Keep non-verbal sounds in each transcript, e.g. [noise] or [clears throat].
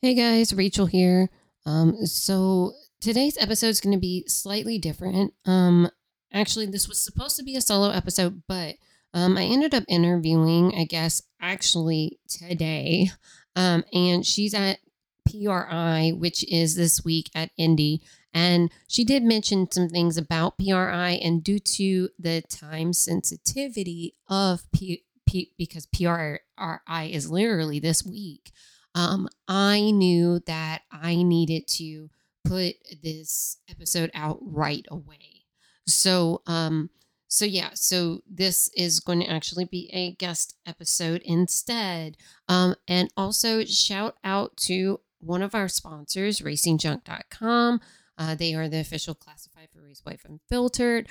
Hey guys, Rachel here. Um, so today's episode is going to be slightly different. Um, actually, this was supposed to be a solo episode, but um, I ended up interviewing, I guess, actually today. Um, and she's at PRI, which is this week at Indy. And she did mention some things about PRI, and due to the time sensitivity of P, P because PRI is literally this week, um, I knew that I needed to put this episode out right away. So, um, so yeah, so this is going to actually be a guest episode instead. Um, and also shout out to one of our sponsors, racingjunk.com. Uh, they are the official classified for Race Wife Unfiltered.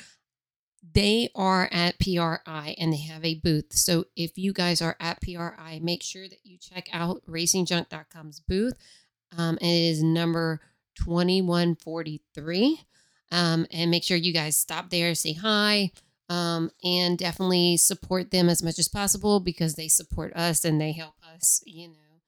They are at PRI and they have a booth. So if you guys are at PRI, make sure that you check out racingjunk.com's booth. Um, it is number 2143. Um, and make sure you guys stop there, say hi, um, and definitely support them as much as possible because they support us and they help us, you know,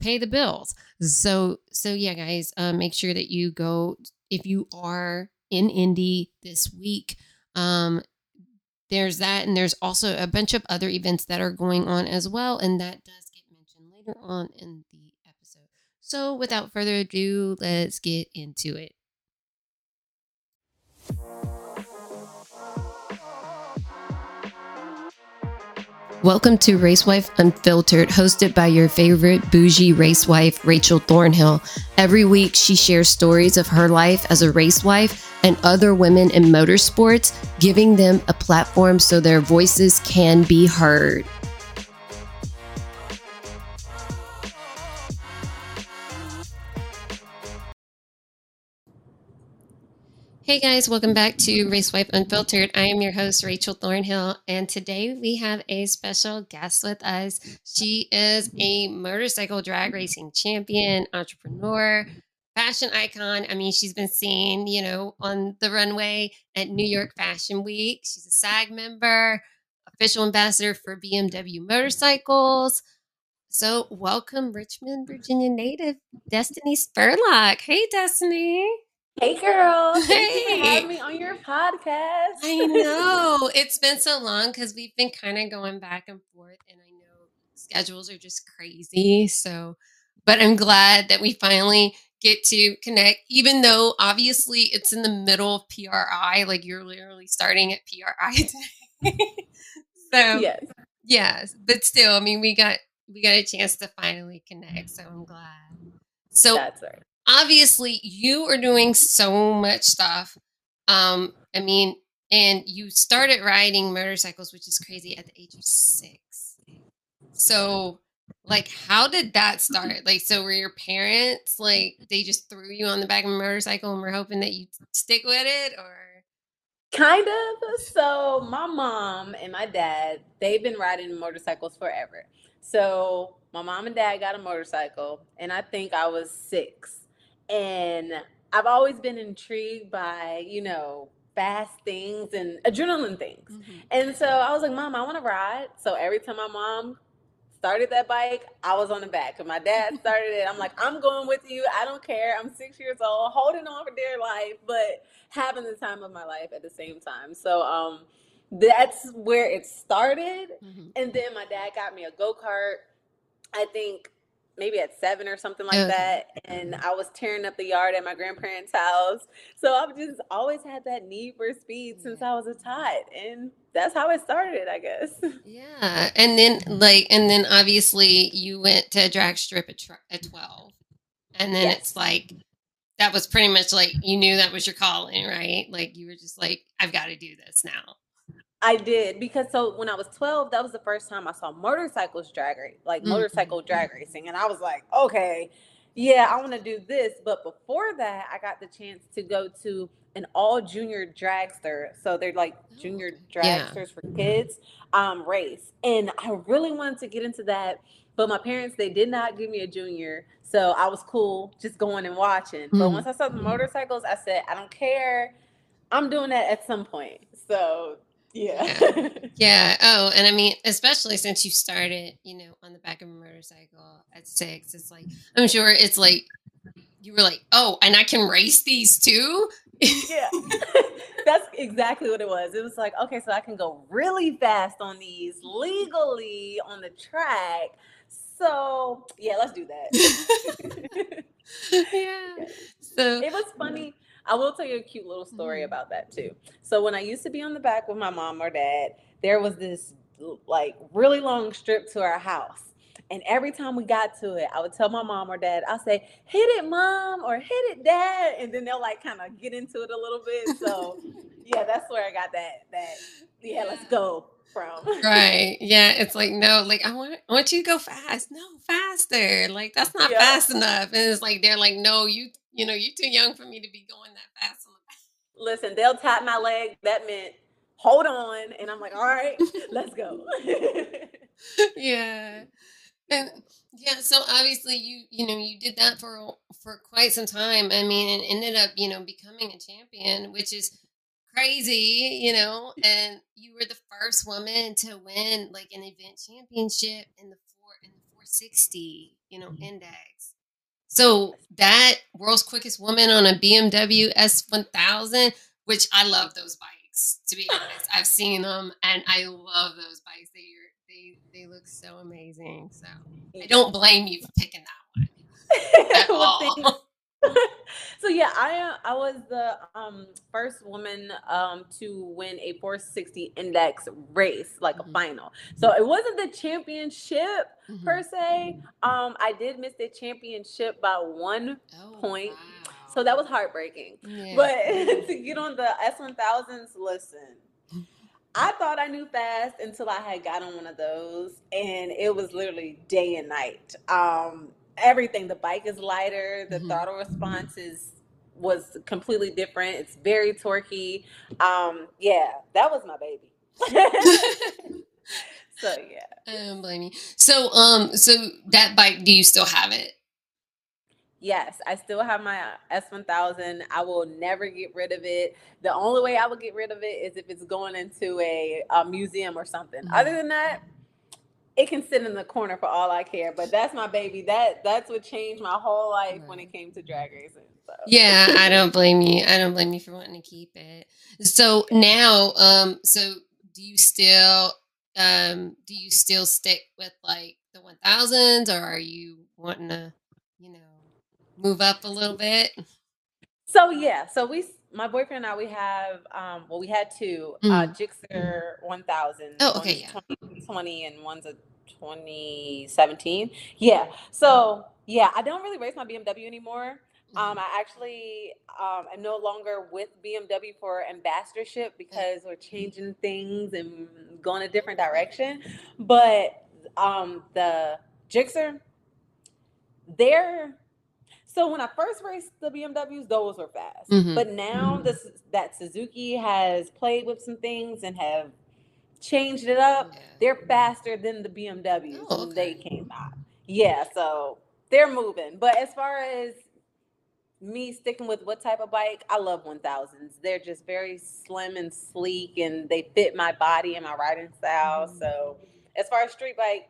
pay the bills. So, so yeah, guys, uh, make sure that you go if you are in Indy this week. Um, there's that, and there's also a bunch of other events that are going on as well, and that does get mentioned later on in the episode. So, without further ado, let's get into it. Welcome to Racewife Unfiltered, hosted by your favorite bougie racewife, Rachel Thornhill. Every week, she shares stories of her life as a racewife and other women in motorsports, giving them a platform so their voices can be heard. Hey guys, welcome back to Racewife Unfiltered. I am your host, Rachel Thornhill, and today we have a special guest with us. She is a motorcycle drag racing champion, entrepreneur, fashion icon. I mean, she's been seen, you know, on the runway at New York Fashion Week. She's a SAG member, official ambassador for BMW motorcycles. So, welcome, Richmond, Virginia native Dystany Spurlock. Hey, Dystany. Hey girl, [laughs] Hey. have me on your podcast. I know it's been so long because we've been kind of going back and forth, and I know schedules are just crazy. So, but I'm glad that we finally get to connect, even though obviously it's in the middle of PRI, like you're literally starting at PRI [laughs] today. so, yes, yes, but still, I mean, we got we got a chance to finally connect, so I'm glad. So, that's right. obviously you are doing so much stuff um i mean and you started riding motorcycles which is crazy at the age of six so like how did that start like so were your parents like they just threw you on the back of a motorcycle and were hoping that you'd stick with it or Kind of. So my mom and my dad, they've been riding motorcycles forever. So my mom and dad got a motorcycle, and I think I was six. And I've always been intrigued by, you know, fast things and adrenaline things. Mm-hmm. And so I was like, Mom, I want to ride. So every time my mom started that bike, I was on the back. And my dad [laughs] started it. I'm like, I'm going with you. I don't care. I'm six years old, holding on for dear life, but having the time of my life at the same time. So um that's where it started. Mhm. And then my dad got me a go-kart, I think maybe at seven or something like that. And I was tearing up the yard at my grandparents' house. So I've just always had that need for speed since I was a tot. And that's how it started, I guess. [laughs] yeah and then like and then obviously you went to drag strip at, tr- at 12 and then Yes. it's like that was pretty much like you knew that was your calling right like you were just like i've got to do this now I did because so when I was 12, that was the first time I saw motorcycles drag race, like Mhm. motorcycle drag racing. And I was like, okay, yeah, I want to do this. But before that, I got the chance to go to an all junior dragster. So they're like junior Yeah. dragsters for kids um, race. And I really wanted to get into that. But my parents, they did not give me a junior. So I was cool just going and watching. But Mhm. once I saw the motorcycles, I said, I don't care. I'm doing that at some point. So Yeah. Yeah. Oh, and I mean, especially since you started, you know, on the back of a motorcycle at six, it's like I'm sure it's like you were like, oh, and I can race these too. Yeah. [laughs] That's exactly what it was. It was like, okay, so I can go really fast on these legally on the track. So yeah, let's do that. [laughs] yeah. So it was funny. I will tell you a cute little story Mhm. about that too. So when I used to be on the back with my mom or dad, there was this like really long strip to our house. And every time we got to it, I would tell my mom or dad, I'll say, hit it, mom, or hit it, dad. And then they'll like kind of get into it a little bit. So [laughs] yeah, that's where I got that that yeah, let's go from. right. Yeah. It's like, no, like I want I want you to go fast. No, faster. Like that's not Yeah. fast enough. And it's like they're like, no, you you know, you're too young for me to be going that fast on the back. [laughs] Listen, they'll tap my leg. That meant hold on. And I'm like, all right, [laughs] let's go. yeah and yeah so obviously you you know you did that for for quite some time i mean and ended up you know becoming a champion which is crazy you know and you were the first woman to win like an event championship in the four in the 460 you know mm-hmm. index. So that world's quickest woman on a bmw s1000 which i love those bikes to be honest. I've seen them and i love those bikes. They are they they look so amazing. So I don't blame you for picking that one [laughs] Well, thank- all. [laughs] so yeah, I uh, I was the um first woman um to win a 460 index race, like Mhm. a final. So it wasn't the championship per Mhm. se. Um, I did miss the championship by one, Oh, point. wow. so that was heartbreaking. Yeah. But [laughs] to get on the S1000s, listen. I thought I knew fast until I had got on one of those, and it was literally day and night. Um, everything. The bike is lighter. The Mhm. throttle response is was completely different. It's very torquey. Um, yeah, that was my baby. [laughs] [laughs] so yeah. I don't blame you. So um so that bike, do you still have it? Yes, I still have my S1000. I will never get rid of it. The only way I would get rid of it is if it's going into a, a museum or something. Mhm. Other than that, it can sit in the corner for all I care. But that's my baby. That that's what changed my whole life when it came to drag racing. So. Yeah, I don't blame you. I don't blame you for wanting to keep it. So now, um, so do you still um do you still stick with like the one thousands or are you wanting to, move up a little bit? So yeah, so we my boyfriend and I we have um well we had two uh Mhm. Gixxer 1000. Oh, okay, yeah. 2020 and one's a 2017. Yeah. So yeah, I don't really race my BMW anymore. Um, I actually um, am no longer with BMW for ambassadorship because we're changing things and going a different direction. But um, the Gixxer, they're so when I first raced the BMWs, those were fast. Mhm. But now this that Suzuki has played with some things and have changed it up. Yeah. They're faster than the BMWs Oh, when they came out. Yeah, so they're moving. But as far as me sticking with what type of bike, I love 1000s. They're just very slim and sleek and they fit my body and my riding style. Mhm. So as far as street bike,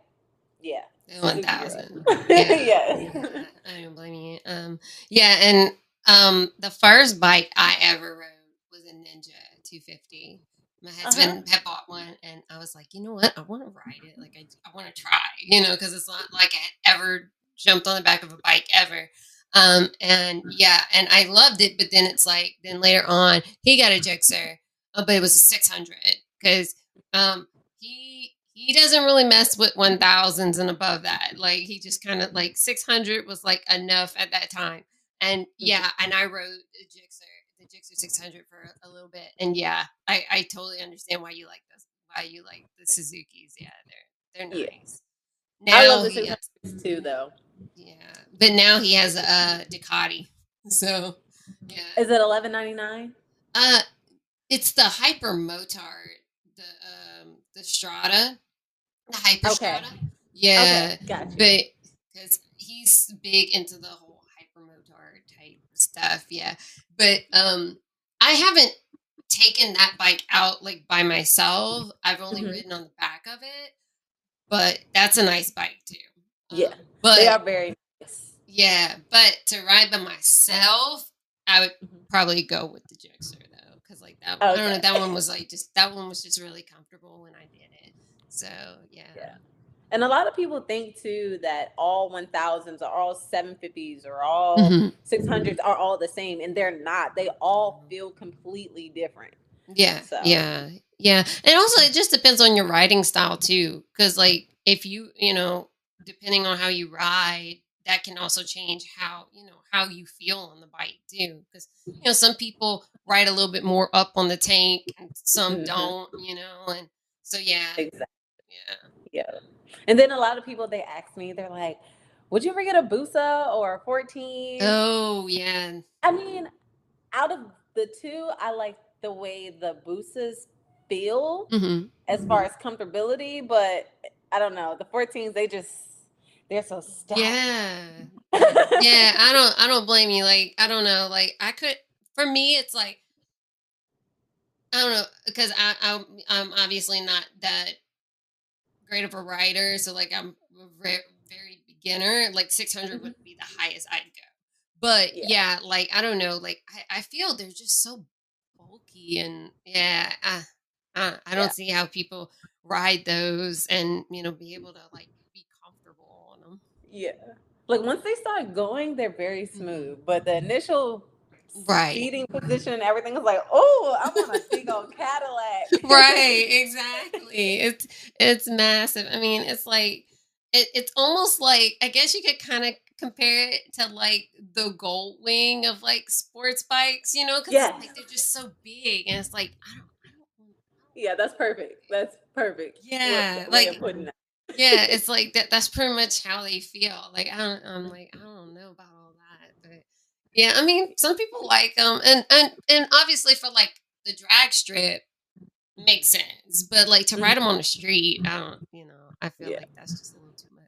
yeah. One thousand. [laughs] Yeah. yeah. I don't blame you. Um, yeah, and um, the first bike I ever rode was a Ninja 250. My Uh-huh. husband had bought one, and I was like, you know what? I want to ride it. Like, I, I want to try, you know, because it's not like I had ever jumped on the back of a bike ever. Um, and yeah, and I loved it, but then it's like, then later on, he got a Gixxer, uh, but it was a 600 because um, he he doesn't really mess with 1000s and above that. Like, he just kind of like 600 was like enough at that time. And yeah, and I rode the Gixxer, the Gixxer 600 for a little bit. And yeah, I, I totally understand why you like this, why you like the Suzuki's. Yeah, they're they're Yeah. nice. Now I love the he 600s too, though. yeah, but now he has a Ducati. So yeah, Is it 11.99? uh, it's the Hyper Motard, the um the Strada, the Hyper Okay. Yeah, Okay, gotcha. but because he's big into the whole hypermotard type stuff yeah but um i haven't taken that bike out like by myself. I've only Mhm. ridden on the back of it, but that's a nice bike too. Um, Yeah, but they are very nice. yeah, but to ride by myself, I would Mhm. probably go with the Gixxer though, because like that, I don't know, that one was like just that one was just really comfortable when I did it. So yeah, Yeah. And a lot of people think too that all 1000s or all 750s or all Mhm. 600s are all the same, and they're not. They all feel completely different. yeah, So- yeah, yeah, and also it just depends on your riding style too, because like if you you know depending on how you ride. That can also change how you know how you feel on the bike too, because you know some people ride a little bit more up on the tank, and some Mhm. don't, you know, and so yeah, Exactly. Yeah. Yeah. And then a lot of people they ask me, they're like, "Would you ever get a Busa or a 14?" Oh yeah. I mean, out of the two, I like the way the Busas feel hmm as far as comfortability, but I don't know. The 14s, they just they're so stout. Yeah. [laughs] Yeah. I don't I don't blame you. Like, I don't know. Like I could for me it's like I don't know, because I I'm I'm obviously not that great of a rider. So like I'm a very very beginner. Like 600 mm-hmm. would be the highest I'd go. But Yeah. yeah, like I don't know, like I, I feel they're just so bulky and yeah, I, I, I don't Yeah. see how people ride those and you know be able to like be comfortable on them. Yeah. Like once they start going, they're very mm-hmm. smooth. But the initial Right. seating position and everything is like, oh, I'm on a big old Cadillac. [laughs] right exactly it's it's massive i mean it's like it, it's almost like i guess you could kind of compare it to like the gold wing of like sports bikes you know because Yes. like they're just so big and it's like i don't i don't Yeah, that's perfect. That's perfect. Yeah, like- yeah it's [laughs] like that that's pretty much how they feel like i don't i'm like i don't know about all yeah i mean some people like them and and and obviously for like the drag strip makes sense but like to ride them on the street i don't you know i feel Yeah. like that's just a little too much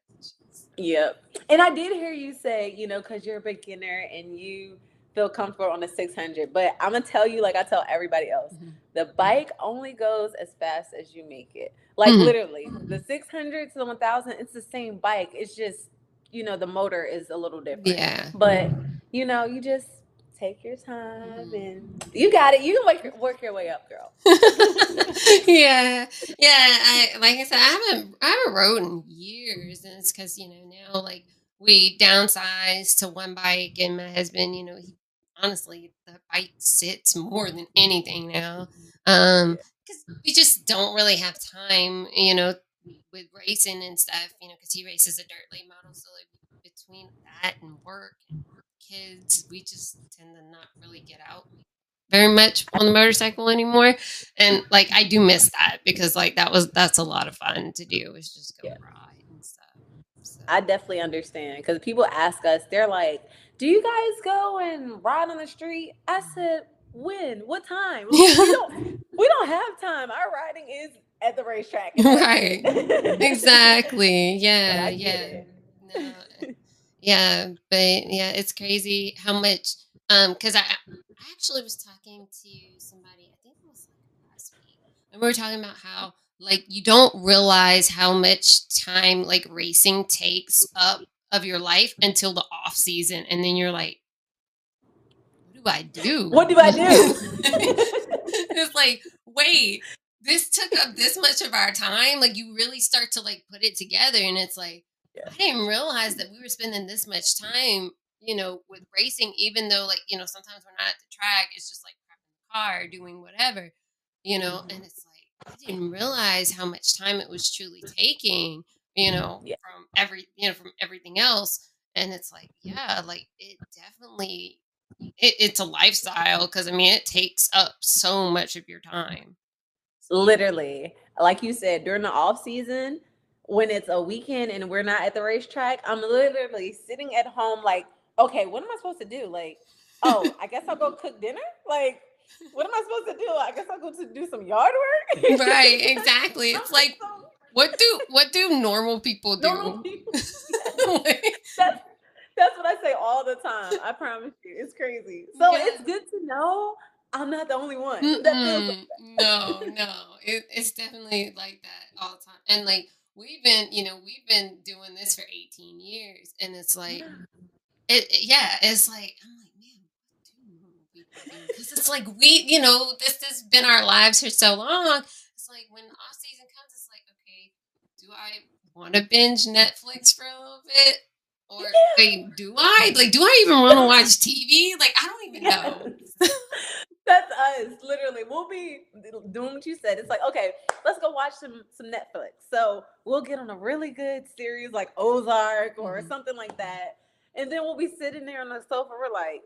Yep. And I did hear you say, you know, because you're a beginner and you feel comfortable on the 600. But I'm to tell you, like I tell everybody else, Mhm. the bike only goes as fast as you make it. Like Mhm. literally, the 600 to the 1000, it's the same bike. It's just, you know, the motor is a little different. yeah But, you know, you just take your time Mhm. and you got it. You can work, your- work your way up, girl. [laughs] yeah, yeah. I like I said, I haven't I haven't rode in years, and it's because you know now like we downsized to one bike, and my husband, you know, he honestly the bike sits more than anything now, um, because we just don't really have time, you know, with racing and stuff, you know, because he races a dirt late model, so like between that and work and kids, we just tend to not really get out very much on the motorcycle anymore and like I do miss that because like that was that's a lot of fun to do is just go Yeah. ride and stuff. So, I definitely understand because people ask us, they're like, "Do you guys go and ride on the street?" I said, "When? What time?" [laughs] we don't. We don't have time. Our riding is at the racetrack. [laughs] Right. exactly. [laughs] Yeah, yeah. No, yeah, but yeah, it's crazy how much um because I, I actually was talking to somebody, I think it was last week, and we were talking about how like you don't realize how much time like racing takes up of your life until the off season, and then you're like, what do I do? What do I do? [laughs] it's like, wait, this took up this much of our time. Like you really start to like put it together, and it's like Yeah. I didn't realize that we were spending this much time, you know, with racing. Even though, like, you know, sometimes we're not at the track, it's just like prepping the car, doing whatever, you know. Mhm. And it's like I didn't realize how much time it was truly taking, you know, Yeah. from every, you know, from everything else. And it's like, yeah, like it definitely it, it's a lifestyle because I mean it takes up so much of your time. Literally, like you said, during the off season, when it's a weekend and we're not at the racetrack, I'm literally sitting at home, like, okay, what am I supposed to do? Like, oh, I guess I'll go cook dinner. Like, what am I supposed to do? I guess I'll go to do some yard work. [laughs] Right, exactly. It's like what do what do normal people do? normal [laughs] people. That's that's what I say all the time. I promise you, it's crazy. So Yeah. it's good to know. I'm not the only one. Mm, that feels mm, like no, [laughs] no, it, it's definitely like that all the time. And like we've been, you know, we've been doing this for 18 years, and it's like, it, yeah, it's like I'm like, man, what do normal people do? Because it's like we, you know, this has been our lives for so long. It's like when off season comes, it's like, okay, do I want to binge Netflix for a little bit? Or Yeah. do I? Like, do I even want to watch TV? Like, I don't even know. [laughs] That's us, literally. We'll be doing what you said. It's like, okay, let's go watch some some Netflix. So we'll get on a really good series like Ozark or Mhm. something like that, and then we'll be sitting there on the sofa. We're like,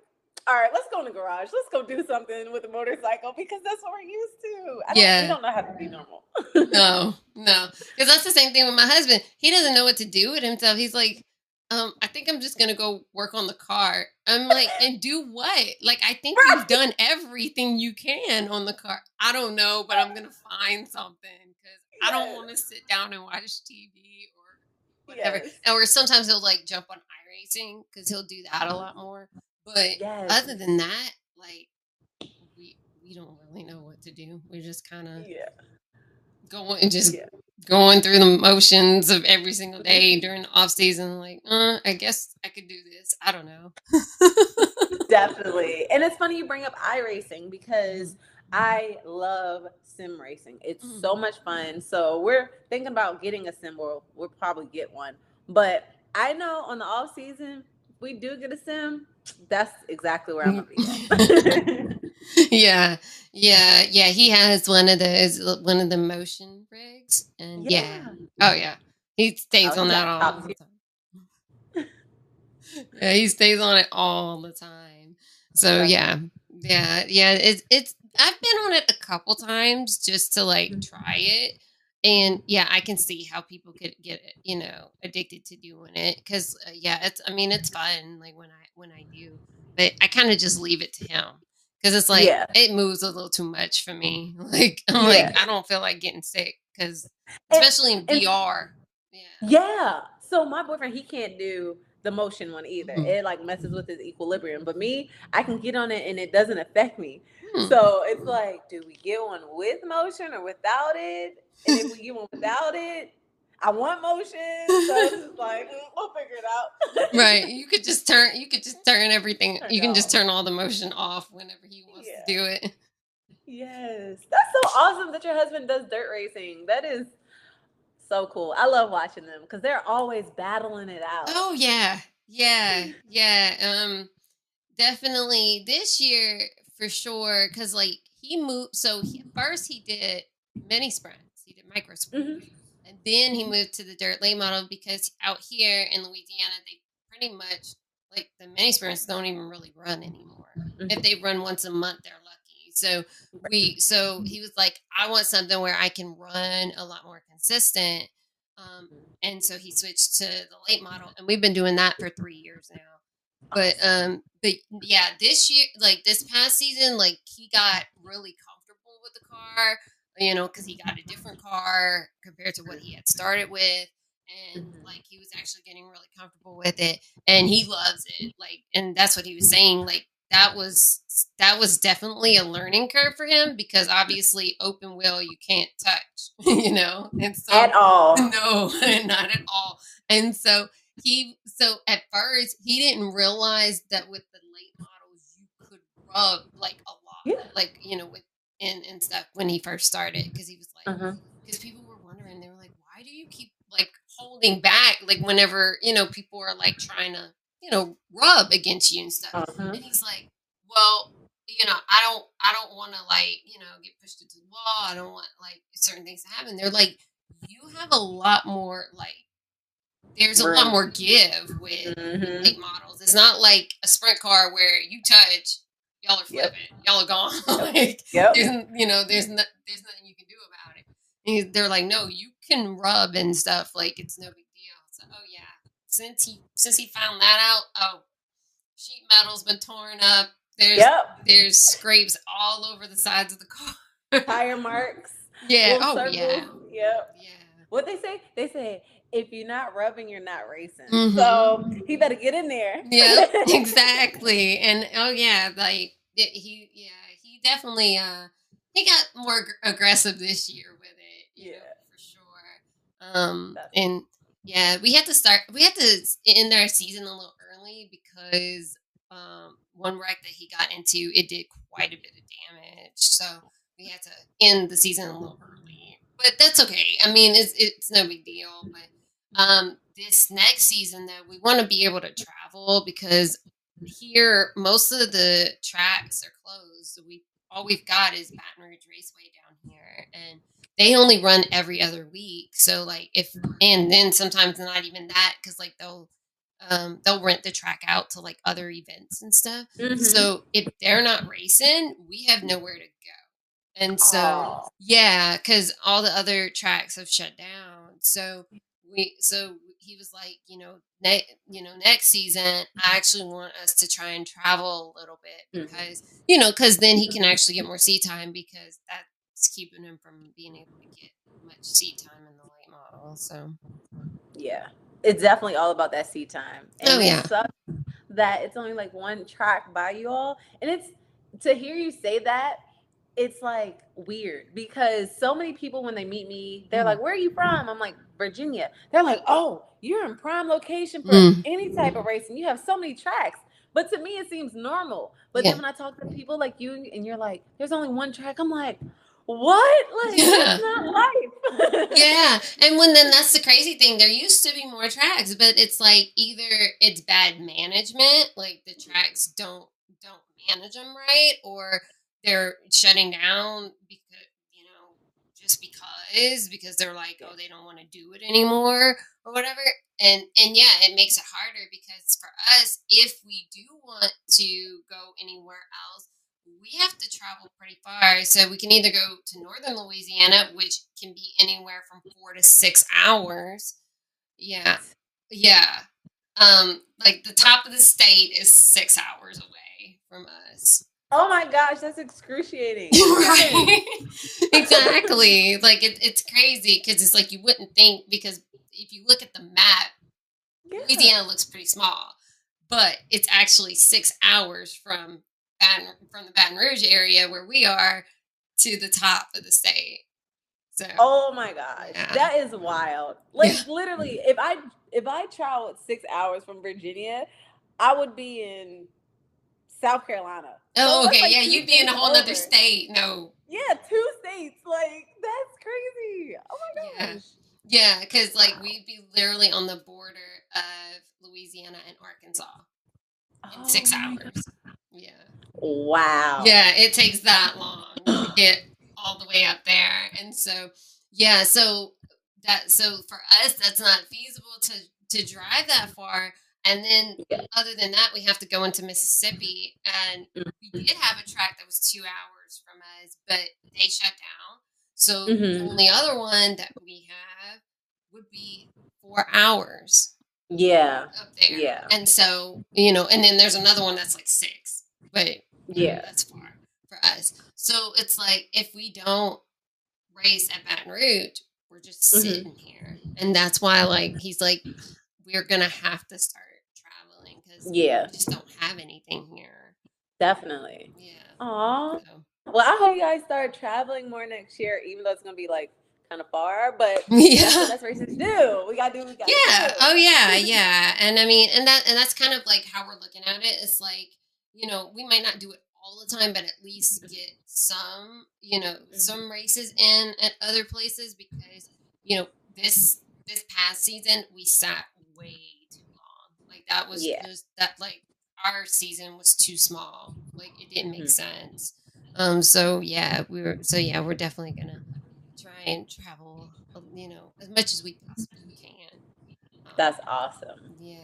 all right, let's go in the garage. Let's go do something with the motorcycle because that's what we're used to. I don't, Yeah. we don't know how to be normal. No, no. Because that's the same thing with my husband. He doesn't know what to do with himself. He's like, um, I think I'm just gonna go work on the car. I'm like, [laughs] and do what? Like, I think you've done everything you can on the car. I don't know, but I'm gonna find something because I don't want to sit down and watch TV or whatever. Yes. Or sometimes he'll like jump on iRacing because he'll do that a lot more. But Yes. other than that, like, we we don't really know what to do. We're just kind of Yeah. Going and just Yeah. going through the motions of every single day during the off season like uh, i guess i could do this i don't know Definitely. And it's funny you bring up iRacing because I love sim racing. It's Mm. so much fun. So we're thinking about getting a sim. We'll, we'll probably get one. But I know on the off season, we do get a sim, that's exactly where I'm gonna be. [laughs] [laughs] yeah. Yeah. Yeah. He has one of those one of the motion rigs and yeah, oh yeah. He stays Oh, on that all the time. Yeah he stays on it all the time. So Right. yeah. Yeah. Yeah it's it's i've been on it a couple times just to like Mhm. try it. And yeah i can see how people could get you know addicted to doing it because uh, yeah it's i mean it's fun like when i when i do. But i kind of just leave it to him because it's like Yeah. it moves a little too much for me [laughs] like i'm Yeah. like i don't feel like getting sick because And- especially in and- vr yeah Yeah. So my boyfriend, he can't do the motion one either. Mhm. It like messes with his equilibrium. But me, I can get on it and it doesn't affect me. Hmm. So it's like, do we get one with motion or without it? And if we get one without it, I want motion. So like, [laughs] mm, we'll figure it out. right you could just turn you could just turn everything Turn you it can just turn all the motion off whenever he wants Yeah. to do it [laughs] Yes. That's so awesome that your husband does dirt racing. That is so cool. I love watching them because they're always battling it out. Oh yeah, yeah, [laughs] yeah. Um, definitely this year for sure. Cause like he moved. So he, first he did mini sprints. He did micro sprints, and then he moved to the dirt late model because out here in Louisiana they pretty much like the mini sprints don't even really run anymore. If they run once a month, they're lucky. So we so he was like, I want something where I can run a lot more consistent. Um, and so he switched to the late model, and we've been doing that for three years now. But um, but yeah, this year, like this past season, like he got really comfortable with the car, you know, because he got a different car compared to what he had started with, and Mhm. like he was actually getting really comfortable with it, and he loves it. Like, and that's what he was saying. Like that was that was definitely a learning curve for him because obviously open wheel you can't touch, [laughs] you know, and so At all. [laughs] no, [laughs] not at all. And so he, so at first he didn't realize that with the late models you could rub like a lot, Yeah. like you know, with and and stuff when he first started because he was like, Uh-huh. because people were wondering, they were like, why do you keep like holding back, like whenever you know people are like trying to you know rub against you and stuff, Uh-huh. and he's like, well. You know, I don't. I don't want to like, you know, get pushed into the wall. I don't want like certain things to happen. They're like, you have a lot more like there's a lot more give with Mhm. models. It's not like a sprint car where you touch, y'all are Yep. flipping, y'all are gone. [laughs] like Yep. there's, you know, there's no, there's nothing you can do about it. And they're like, no, you can rub and stuff. Like it's no big deal. So, oh yeah, since he since he found that out, oh, sheet metal's been torn up. There's Yep. there's scrapes all over the sides of the car. Tire marks. [laughs] yeah. little Oh circles. yeah. Yep. Yeah. What they say? They say if you're not rubbing, you're not racing. Mhm. So he better get in there. Yeah, [laughs] exactly. And oh yeah, like it- he yeah, he definitely uh he got more ag- aggressive this year with it. You Yeah. know, for sure. Um, That's- and yeah, we had to start. We had to end our season a little early because um one wreck that he got into it did quite a bit of damage. So we had to end the season a little early, but that's okay. I mean, it's it's no big deal. But um, this next season, though, we want to be able to travel because here most of the tracks are closed. So we all we've got is Baton Rouge Raceway down here, and they only run every other week. So like if and then sometimes not even that because like they'll um they'll rent the track out to like other events and stuff. Mhm. So if they're not racing, we have nowhere to go. And so Aw. yeah, because all the other tracks have shut down. So we so he was like, you know, ne- you know, next season I actually want us to try and travel a little bit Mhm. because you know, because then he can actually get more seat time because that's keeping him from being able to get much seat time in the late model. So Yeah. It's definitely all about that seat time. And Oh, yeah. It sucks that it's only like one track by you all. And it's to hear you say that, it's like weird because so many people when they meet me, they're Mm. like, Where are you from? I'm like, Virginia. They're like, Oh, you're in prime location for Mm. any type of racing. You have so many tracks. But to me, it seems normal. But Yeah. then when I talk to people like you and you're like, There's only one track, I'm like, What? Like, [laughs] Yeah. not life. yeah, and when then that's the [laughs] crazy thing. There used to be more tracks, but it's like either it's bad management, like the tracks don't don't manage them right, or they're shutting down because you know just because because they're like oh they don't want to do it anymore or whatever. And and yeah, it makes it harder because for us, if we do want to go anywhere else we have to travel pretty far. So we can either go to northern Louisiana, which can be anywhere from four to six hours. Yeah. Yeah. Um, like the top of the state is six hours away from us. Oh my gosh, that's excruciating. [laughs] right. [laughs] exactly. Like it, it's crazy because it's like you wouldn't think because if you look at the map, Yeah. Louisiana looks pretty small, but it's actually six hours from Baton, from the Baton Rouge area where we are to the top of the state. So Oh my gosh, Yeah. that is wild. Like Yeah. literally, if I if I traveled six hours from Virginia, I would be in South Carolina. Oh, that's okay, like yeah, you'd be in a whole nother over. state. No, Yeah, two states. Like that's crazy. Oh my gosh. yeah, because like Wow. we'd be literally on the border of Louisiana and Arkansas in oh six Oh my hours. Yeah. Wow. Yeah, it takes that long to [clears throat] get all the way up there. And so yeah, so that so for us that's not feasible to to drive that far. And then Yeah. other than that, we have to go into Mississippi and we Mhm. did have a track that was two hours from us, but they shut down. So the Mhm. only other one that we have would be four hours Yeah. up there. Yeah. And so, you know, and then there's another one that's like six. But Yeah. that's far for us. So it's like if we don't race at Baton Rouge, we're just Mhm. sitting here, and that's why like he's like we're gonna have to start because Yeah. we just don't have anything here. Definitely. Yeah. Aw. So, Well, I hope you guys start traveling more next year, even though it's gonna be like kind of far. But [laughs] yeah. that's what that's races do. We gotta do. What we gotta yeah do. oh yeah [laughs] yeah and i mean and that and that's kind of like how we're looking at it it's like you know we might not do it all the time but at least get some you know Mhm. some races in at other places because you know this this past season we sat way too long like that was Yeah. just that like our season was too small like it didn't make Mhm. sense um so yeah we were so yeah we're definitely gonna try and travel you know as much as we possibly can um, That's awesome. yeah.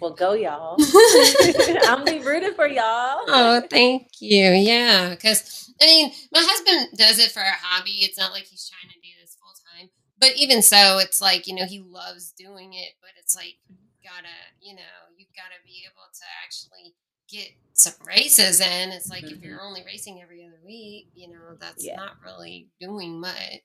Well, go y'all. [laughs] I'm be [laughs] rooting for y'all. oh, thank you. Yeah, because I mean, my husband does it for a hobby. It's not like he's trying to do this full time. But even so, it's like you know he loves doing it. But it's like gotta, you know, you've gotta be able to actually get some races in. It's like if Mhm. you're only racing every other week, you know, that's Yeah. not really doing much.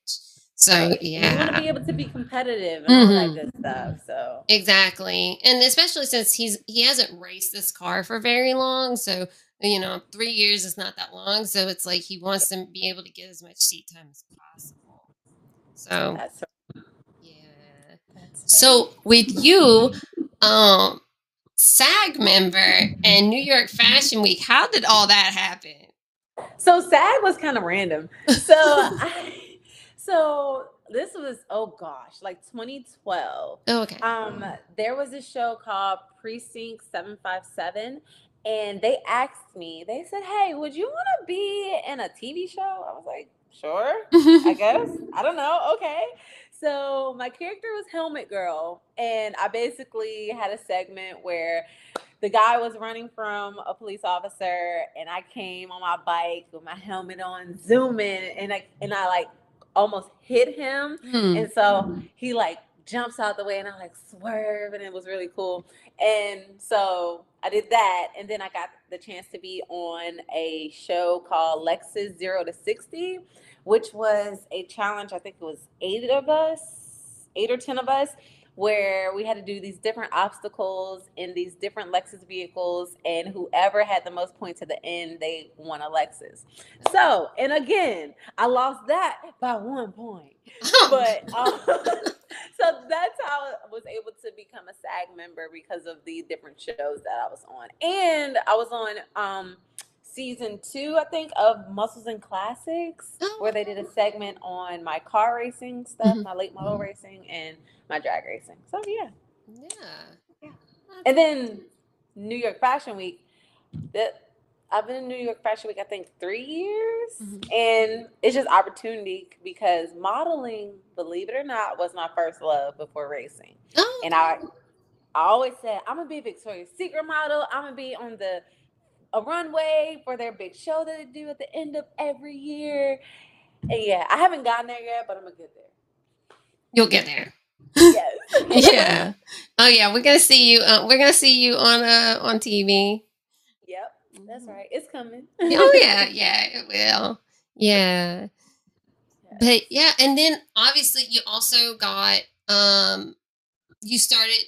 So yeah, You want to be able to be competitive and all Mhm. that good stuff. So exactly. And especially since he's he hasn't raced this car for very long, so you know, three years is not that long. So it's like he wants to be able to get as much seat time as possible. So that's, yeah. that's So with you, um, SAG member and New York Fashion Week, how did all that happen? So SAG was kind of random. So I, [laughs] [laughs] so this was oh gosh, like 2012. Oh, okay. Um, there was a show called Precinct 757, and they asked me, they said, Hey, would you want to be in a TV show? I was like, Sure, I [laughs] guess. I don't know. Okay. So my character was Helmet Girl, and I basically had a segment where the guy was running from a police officer, and I came on my bike with my helmet on, zooming, and I and I like almost hit him, Hmm. and so he like jumps out the way, and I like swerve, and it was really cool. And so I did that, and then I got the chance to be on a show called Lexus Zero to Sixty, which was a challenge. I think it was eight of us, eight or ten of us, where we had to do these different obstacles in these different Lexus vehicles, and whoever had the most points at the end, they won a Lexus. So, and again, I lost that by one point [laughs] but um, [laughs] so that's how I was able to become a SAG member because of the different shows that I was on, and I was on um season two, I think, of Muscles and Classics, Oh, where they did a segment on my car racing stuff, Mhm. my late model racing, and my drag racing. So yeah, yeah. Yeah. That's and then New York Fashion Week. That I've been in New York Fashion Week, I think, three years, Mhm. and it's just opportunity because modeling, believe it or not, was my first love before racing. Oh, And I, I always said I'm gonna be a Victoria's Secret model. I'm gonna be on the a runway for their big show that they do at the end of every year. And yeah, I haven't gotten there yet, but I'm gonna get there. you'll get there. Yes. [laughs] yeah. Oh yeah, we're gonna see you. Uh, we're gonna see you on uh on TV. Yep. That's right. It's coming. Oh yeah, [laughs] yeah, it will. Yeah. But yeah, and then obviously you also got um you started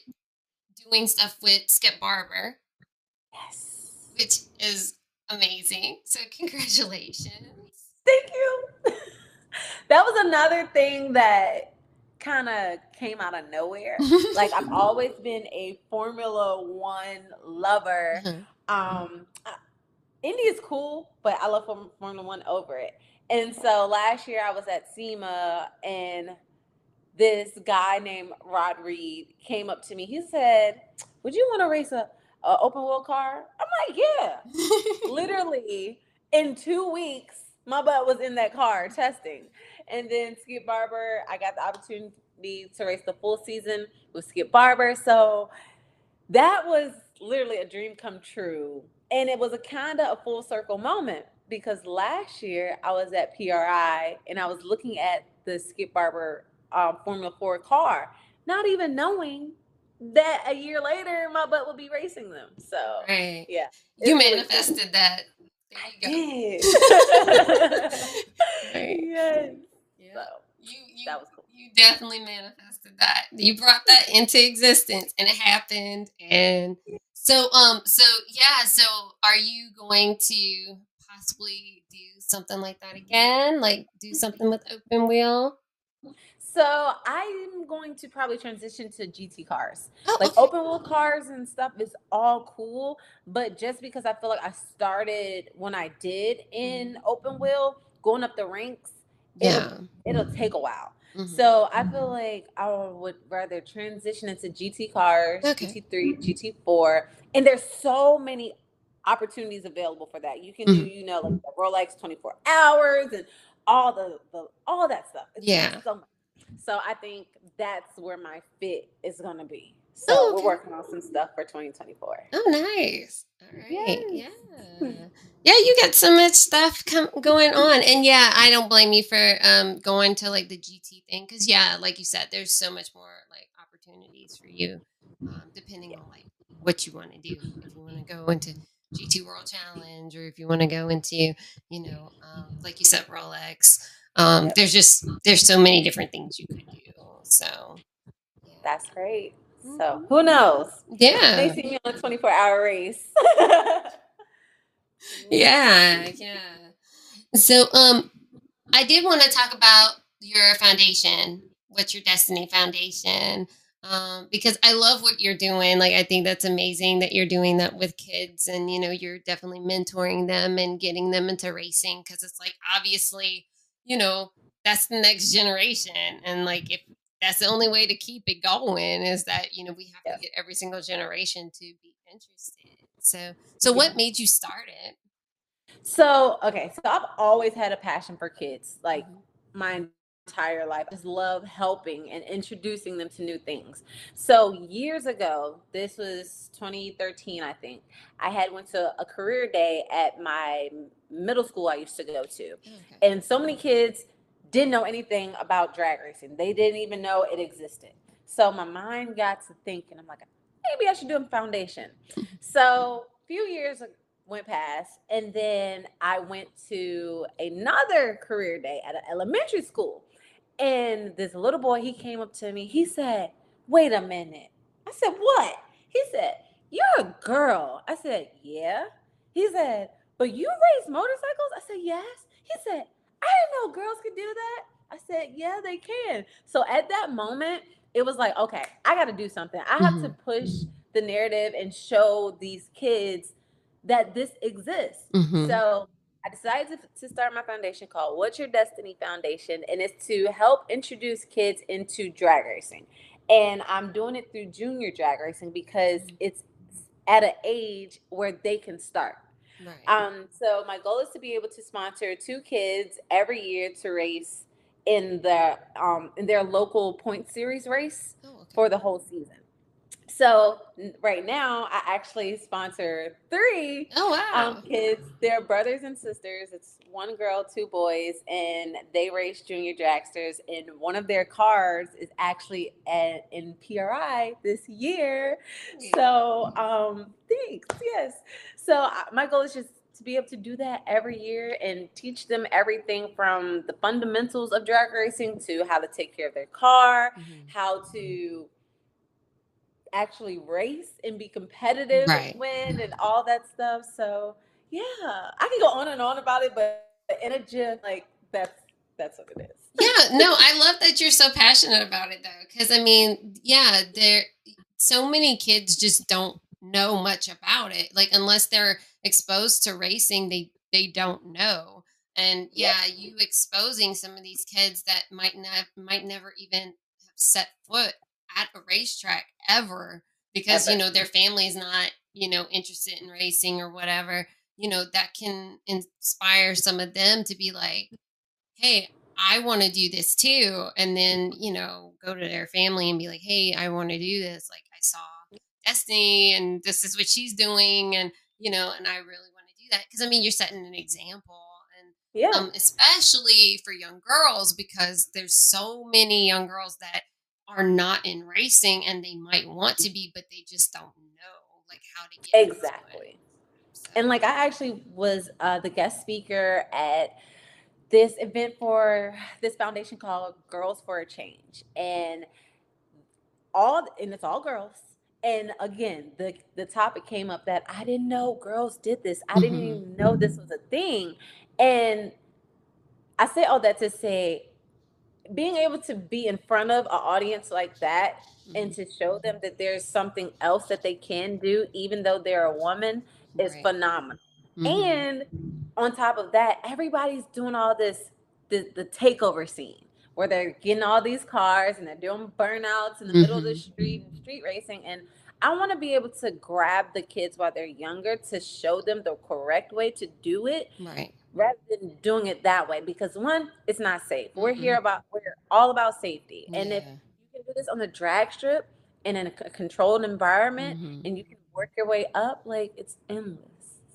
doing stuff with Skip Barber. Which is amazing. So [laughs] congratulations. Thank you. [laughs] that was another thing that kind of came out of nowhere. Like I've [laughs] always been a Formula One lover. Mhm. Um, Indy is cool, but I love Formula One over it. And so last year I was at SEMA and this guy named Rod Reed came up to me. He said, "Would you want to race a, a open wheel car?" I'm like, "Yeah." literally in two weeks, my butt was in that car testing. And then Skip Barber, I got the opportunity to race the full season with Skip Barber. So that was literally a dream come true. And it was a kind of a full circle moment because last year I was at PRI and I was looking at the Skip Barber um, Formula 4 car, not even knowing that a year later my butt will be racing them. So right. yeah. You it's really manifested that. There you go. [laughs] Right. yes. Yeah. So You you that was cool. you definitely manifested that. You brought that into existence and it happened. And so um so yeah, so are you going to possibly do something like that again? Like do something with open wheel? So I'm going to probably transition to GT cars. Oh, Like okay. open wheel cars and stuff is all cool, but just because I feel like I started when I did in open wheel, going up the ranks, yeah. it'll, it'll take a while. Mhm. So I feel like I would rather transition into GT cars, Okay. GT3, GT4, and there's so many opportunities available for that. You can do, Mhm. you know, like the Rolex 24 hours and all the, the all that stuff. It's Yeah. So, much. So I think that's where my fit is gonna be. So Oh, okay. we're working on some stuff for 2024. Oh, nice. All right. Yes. Yeah. Yeah, you got so much stuff com- going on. And yeah, I don't blame you for um going to like the GT thing cuz yeah, like you said there's so much more like opportunities for you um depending on like what you want to do. If you want to go into GT World Challenge or if you want to go into, you know, um like you said Rolex um, there's just there's so many different things you could do. So that's great. So who knows? Yeah, they see me on a 24 hour race. [laughs] [laughs] yeah, yeah. So um, I did want to talk about your foundation. What's your Dystany Foundation? um, because I love what you're doing. Like, I think that's amazing that you're doing that with kids and, you know, you're definitely mentoring them and getting them into racing because it's like, obviously, you know, that's the next generation. And like, if that's the only way to keep it going is that, you know, we have yeah. to get every single generation to be interested. So, so what made you start it? So, okay. So I've always had a passion for kids. Like, mm-hmm. my entire life. I just love helping and introducing them to new things. So years ago, this was 2013, I think. I had went to a career day at my middle school I used to go to. Oh, okay. And so many kids didn't know anything about drag racing. They didn't even know it existed. So my mind got to thinking, I'm like, maybe I should do a foundation. so a few years ago went past and then i went to another career day at an elementary school and this little boy, he came up to me. He said, Wait a minute. I said, What? He said, You're a girl. I said, Yeah. He said, But you race motorcycles? I said, Yes. He said, I didn't know girls could do that. I said, Yeah, they can. So at that moment, it was like, Okay, I got to do something. I have mm-hmm. to push the narrative and show these kids that this exists. Mm-hmm. So I decided to, to start my foundation called What's Your Destiny Foundation, and it's to help introduce kids into drag racing. And I'm doing it through junior drag racing because mm-hmm. it's at an age where they can start. Right. Um, so my goal is to be able to sponsor two kids every year to race in the um, in their local point series race oh, okay. for the whole season. So right now, I actually sponsor three oh, wow. um, kids. They're brothers and sisters. It's one girl, two boys, and they race junior dragsters. And one of their cars is actually at, in PRI this year. So um, thanks. Yes. So my goal is just to be able to do that every year and teach them everything from the fundamentals of drag racing to how to take care of their car, mm-hmm. how to actually race and be competitive right. and win and all that stuff. So yeah, I can go on and on about it, but in a gym, like that's that's what it is. yeah, no, I love that you're so passionate about it though, because I mean, yeah, there so many kids just don't know much about it. Like unless they're exposed to racing, they they don't know. And yeah, yeah. you exposing some of these kids that might not might never even have set foot at a racetrack ever because ever. you know their family is not you know interested in racing or whatever you know that can inspire some of them to be like hey i want to do this too and then you know go to their family and be like hey i want to do this like i saw Dystany and this is what she's doing and you know and i really want to do that because i mean you're setting an example and yeah um, especially for young girls because there's so many young girls that are not in racing and they might want to be, but they just don't know like how to get exactly. So. And like I actually was uh, the guest speaker at this event for this foundation called Girls for a Change, and all and it's all girls. And again, the the topic came up that I didn't know girls did this. I didn't mm-hmm. even know this was a thing. And I say all that to say being able to be in front of an audience like that mm-hmm. and to show them that there's something else that they can do, even though they're a woman, right. is phenomenal. Mm-hmm. And on top of that, everybody's doing all this the, the takeover scene where they're getting all these cars and they're doing burnouts in the mm-hmm. middle of the mm-hmm. street, street racing. And I want to be able to grab the kids while they're younger to show them the correct way to do it. Right rather than doing it that way because one it's not safe mm-hmm. we're here about we're all about safety and if you can do this on the drag strip and in a controlled environment mm-hmm. and you can work your way up like it's endless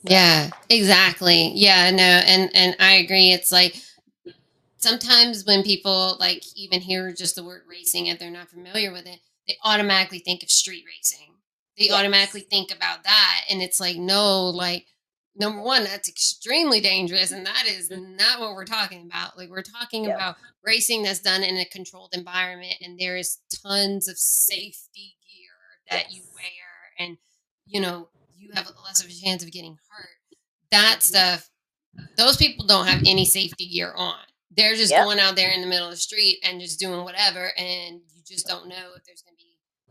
so. yeah exactly yeah no and and i agree it's like sometimes when people like even hear just the word racing and they're not familiar with it they automatically think of street racing they yes. automatically think about that and it's like no like number one, that's extremely dangerous, and that is mm-hmm. not what we're talking about. Like we're talking Yep. about racing that's done in a controlled environment, and there is tons of safety gear that you wear, and you know you have less of a chance of getting hurt. That mm-hmm. stuff, those people don't have any safety gear on. They're just Yep. going out there in the middle of the street and just doing whatever, and you just don't know if there's going to be,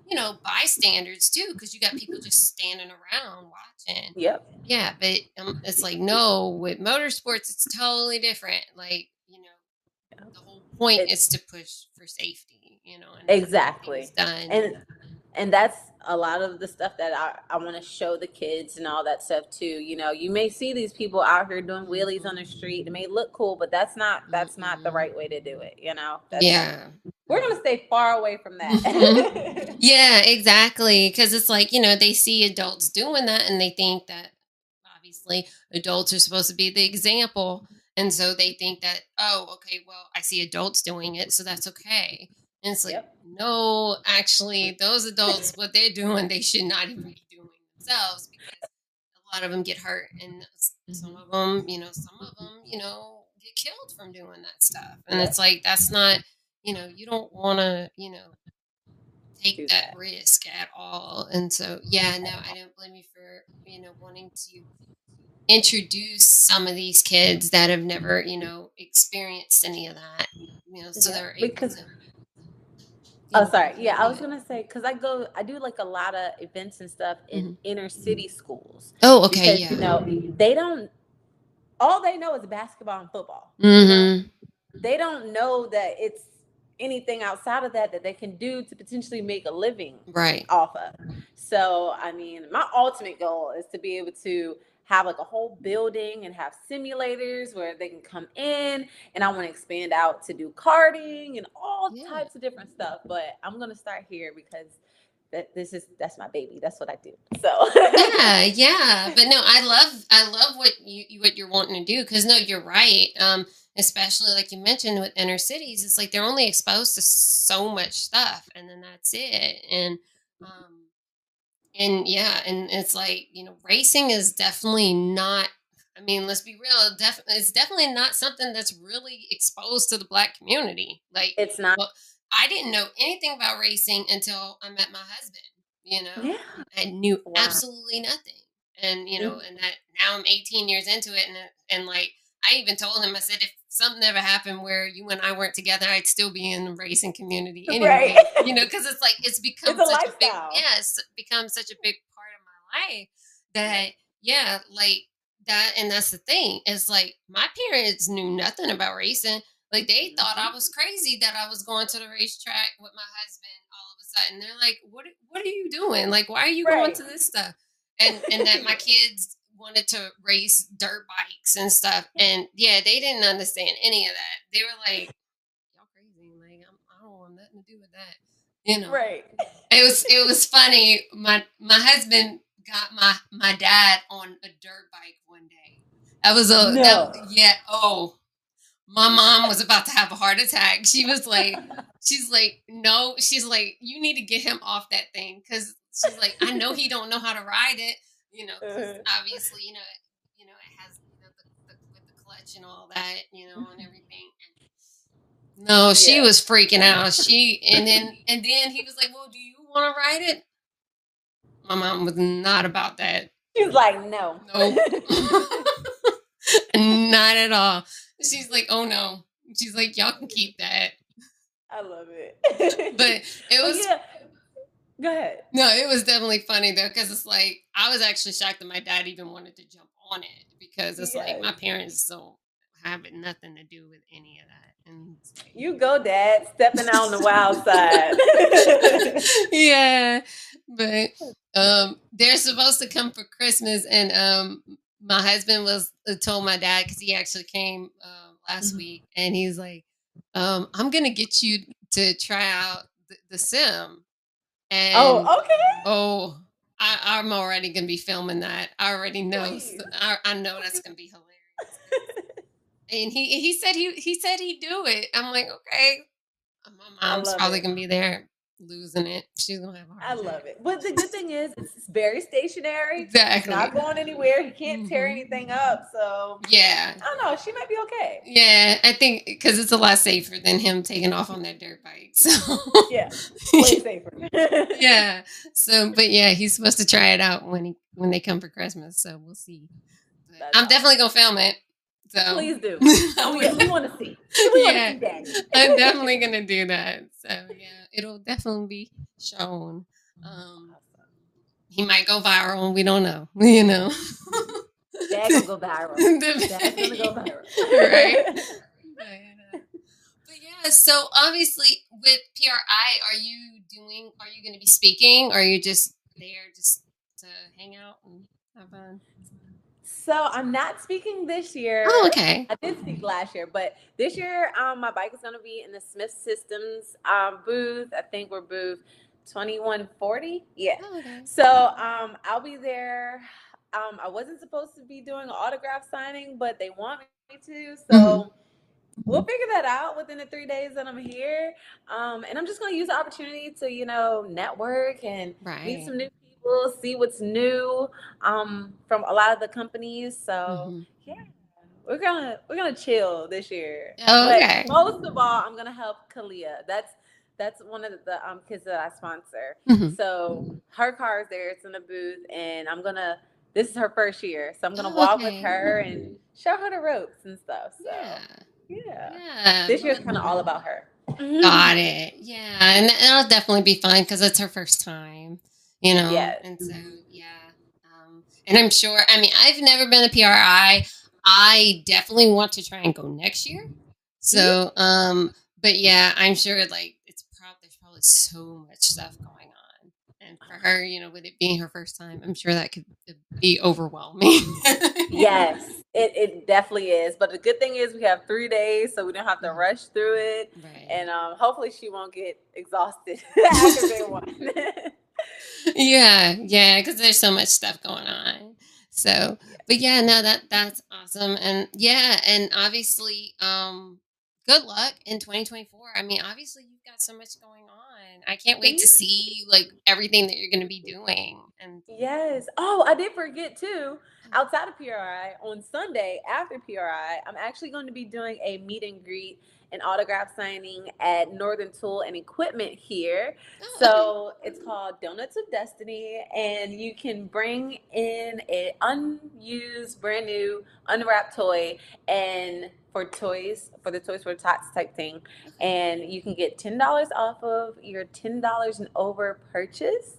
you know, bystanders too, because you got people just standing around watching. Yep. Yeah, but um, it's like no, with motorsports, it's totally different. Like you know, the whole point It's- is to push for safety. You know, Exactly. done. and and that's a lot of the stuff that I, I want to show the kids and all that stuff too. You know, you may see these people out here doing wheelies on the street. It may look cool, but that's not that's not the Mhm. right way to do it. You know, that's, yeah, we're gonna stay far away from that. Mm-hmm. [laughs] yeah, exactly. Because it's like you know they see adults doing that, and they think that obviously adults are supposed to be the example, and so they think that oh, okay, well, I see adults doing it, so that's okay. And it's like, Yep. no, actually, those adults, what they're doing, they should not even be doing themselves because a lot of them get hurt, and some mm-hmm. of them, you know, some of them, you know, get killed from doing that stuff. And it's like that's not, you know, you don't want to, you know, take that that. risk at all. And so, yeah, no, I don't blame you for, you know, wanting to introduce some of these kids that have never, you know, experienced any of that, you know, so Yeah, they're able because- to. Oh, sorry. Yeah, I was gonna say because I go, I do like a lot of events and stuff in Mm-hmm. inner city schools. Oh, okay, because, yeah. You know, they don't. All they know is basketball and football. Mm-hmm. They don't know that it's anything outside of that that they can do to potentially make a living Right. off of. So, I mean, my ultimate goal is to be able to have like a whole building and have simulators where they can come in and I want to expand out to do karting and all Yeah. types of different stuff, but I'm going to start here because that this is that's my baby. That's what I do. So, yeah, [laughs] yeah. But no, I love I love what you what you're wanting to do because no, you're right. Um, especially like you mentioned with inner cities, it's like they're only exposed to so much stuff, and then that's it. And um, and yeah, and it's like you know, racing is definitely not. I mean, let's be real. Def- it's definitely not something that's really exposed to the black community. Like it's not Well, I didn't know anything about racing until I met my husband. You know, yeah. I knew Wow. absolutely nothing. And you know, and that now I'm 18 years into it, and uh, and like I even told him, I said, if something ever happened where you and I weren't together, I'd still be in the racing community [laughs] anyway. Right. You know, because it's like it's [laughs] become It's such a big, lifestyle. yes, become such a big part of my life that yeah, like that, and that's the thing. It's like my parents knew nothing about racing. Like they thought I mm-hmm. was crazy that I was going to the racetrack with my husband all of a sudden. They're like, "What? What are you doing? Like, why are you going to this stuff?" And and that my [laughs] kids wanted to race dirt bikes and stuff. And yeah, they didn't understand any of that. They were like, "Y'all crazy? Like, I'm, I don't want nothing to do with that." You know, Right. it was it was funny. My my husband got my my dad on a dirt bike one day. That was a No. that, yeah. Oh, my mom was about to have a heart attack. She was like, she's like, no. She's like, you need to get him off that thing because she's like, I know he don't know how to ride it. You know, Uh-huh. obviously, you know, you know, it has you know, the, the, with the clutch and all that, you know, and [laughs] everything. No, she Yeah. was freaking out. She and then and then he was like, "Well, do you want to ride it?" My mom was not about that. She's like, no. Nope. [laughs] not at all. She's like, "Oh no." She's like, "Y'all can keep that." I love it. But it But was yeah. Go ahead. no, it was definitely funny though because it's like I was actually shocked that my dad even wanted to jump on it because it's like my parents don't have nothing to do with any of that. And like- You go, Dad. Stepping out on the wild [laughs] side. yeah, but [laughs] um, they're supposed to come for Christmas, and um, my husband was uh, told my dad because he actually came um, last Mhm. week, and he's like, um, "I'm gonna get you to try out the, the sim." And oh, okay. oh, I, I'm already gonna be filming that. I already know. I, I know that's gonna be hilarious. [laughs] And he he said he he said he'd do it. I'm like, okay. My mom's probably it. gonna be there losing it. She's gonna have a I heart I love it. But the good thing is, it's very stationary. It's Exactly. not going anywhere. He can't tear Mhm. anything up. So Yeah. I don't know. She might be okay. Yeah, I think because it's a lot safer than him taking off on that dirt bike. [laughs] So Yeah, [laughs] way safer. [laughs] yeah. So, but yeah, he's supposed to try it out when he when they come for Christmas. So we'll see. I'm awesome. definitely gonna film it. So Please do. [laughs] I we, want to see. We want to see I'm [laughs] definitely gonna do that. So yeah, it'll definitely be shown. Um, he might go viral. We don't know. [laughs] You know. Dad gonna go viral. Dad's gonna go viral. right. But, uh, but yeah, so obviously with PRI, are you doing? Are you going to be speaking? Or are you just there just to hang out and have fun? So I'm not speaking this year. Oh, okay. I did speak last year, but this year, um, my bike is gonna be in the Smith Systems um, booth. I think we're booth 2140. Yeah. Oh, okay. So um, I'll be there. Um, I wasn't supposed to be doing an autograph signing, but they want me to. So Mhm. we'll figure that out within the three days that I'm here. Um, and I'm just going to use the opportunity to, you know, network and meet some new people, see what's new um, from a lot of the companies. So Mhm. yeah, we're gonna we're gonna chill this year. Oh, But most of all, I'm gonna help Kalia. That's that's one of the um, kids that I sponsor. Mhm. So her car is there. It's in the booth, and I'm gonna. This is her first year, so I'm gonna Oh, walk okay. with her and show her the ropes and stuff. So Yeah. yeah, Yeah. this year's kind of all about her. Got it. Yeah, and it'll definitely be fun because it's her first time, you know. Yes. And so, yeah. Um, and I'm sure. I mean, I've never been a PRI. I definitely want to try and go next year. So, um, but yeah, I'm sure. Like, it's probably there's probably so much stuff going on, and for her, you know, with it being her first time, I'm sure that could be overwhelming. Yes, [laughs] it, it definitely is. But the good thing is we have three days, so we don't have to rush through it. Right. And um, hopefully she won't get exhausted [laughs] after day one. [laughs] yeah, yeah, because there's so much stuff going on. So, but yeah, no, that that's awesome, and yeah, and obviously, um, good luck in 2024. I mean, obviously, you've got so much going on. I can't wait to see like everything that you're going to be doing, and yes. Oh, I did forget too. Outside of PRI, on Sunday after PRI, I'm actually going to be doing a meet and greet and autograph signing at Northern Tool and Equipment here. Oh, So it's called Donuts of Destiny, and you can bring in an unused, brand new, unwrapped toy, and for toys, for the Toys for Tots type thing, and you can get ten dollars off of your ten dollars and over purchase.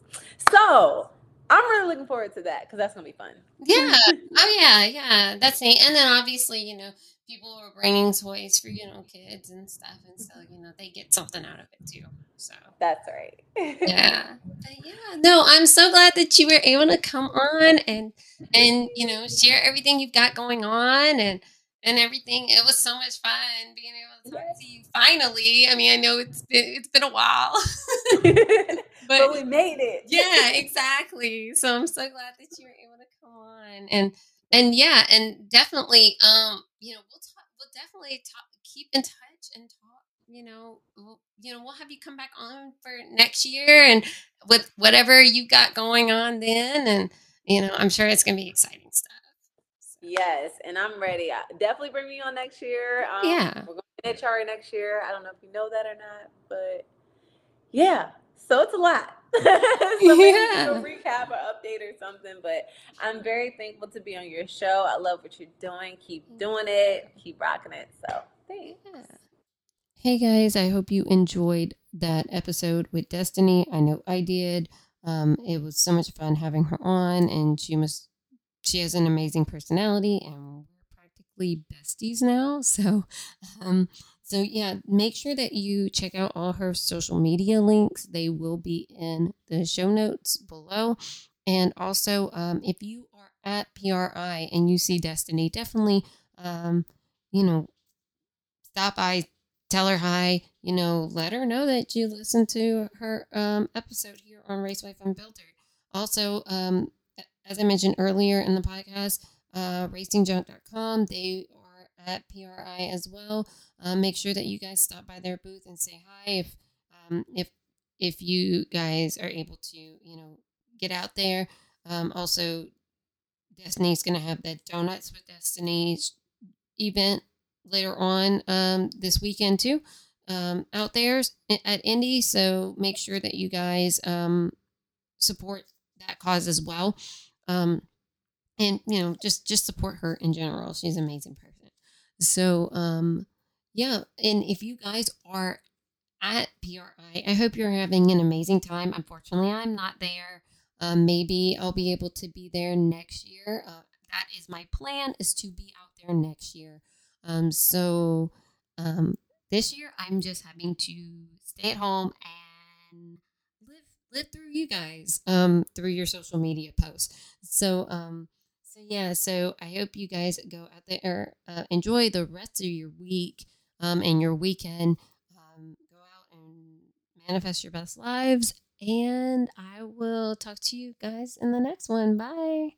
So I'm really looking forward to that because that's gonna be fun. yeah, [laughs] oh yeah, yeah, that's neat. And then obviously, you know, people are bringing toys for you know kids and stuff, and so mm-hmm. you know they get something out of it too. So. That's right. [laughs] yeah but yeah no i'm so glad that you were able to come on and and you know share everything you've got going on and and everything it was so much fun being able to talk to you finally i mean i know it's been it's been a while [laughs] but but we made it. yeah [laughs] exactly so i'm so glad that you were able to come on and and yeah and definitely um you know we'll talk we'll definitely talk keep in touch and talk you know we'll, you know we'll have you come back on for next year and with whatever you got going on then and you know i'm sure it's gonna be exciting stuff Yes, and I'm ready. I- Definitely bring me on next year. Um, Yeah. We're going to HRA next year. I don't know if you know that or not, but yeah. So it's a lot. [laughs] so maybe Yeah. a recap or update or something. But I'm very thankful to be on your show. I love what you're doing. Keep doing it. Keep rocking it. So thanks. Yeah. Hey guys, I hope you enjoyed that episode with Dystany. I know I did. Um, it was so much fun having her on, and she must she has an amazing personality, and we're practically besties now. [laughs] So, um, so yeah, make sure that you check out all her social media links. They will be in the show notes below. And also, um, if you are at PRI and you see Dystany, definitely, um, you know, stop by, tell her hi, you know, let her know that you listened to her um, episode here on Race Wife Unfiltered. Also, um, as I mentioned earlier in the podcast, uh, racingjunk.com, they at PRI as well. Um, make sure that you guys stop by their booth and say hi if um, if if you guys are able to, you know, get out there. Um, also, Dystany's going to have that Donuts with Destiny event later on um, this weekend too um, out there at Indy. So make sure that you guys um, support that cause as well. Um, and you know, just just support her in general. She's an amazing person. So um, yeah, and if you guys are at PRI, I hope you're having an amazing time. Unfortunately, I'm not there. Um, maybe I'll be able to be there next year. Uh, that is my plan is to be out there next year. Um, so um, this year I'm just having to stay at home and live live through you guys um, through your social media posts. So um, so yeah, so I hope you guys go out there, uh, enjoy the rest of your week um, and your weekend. Um, go out and manifest your best lives. And I will talk to you guys in the next one. Bye.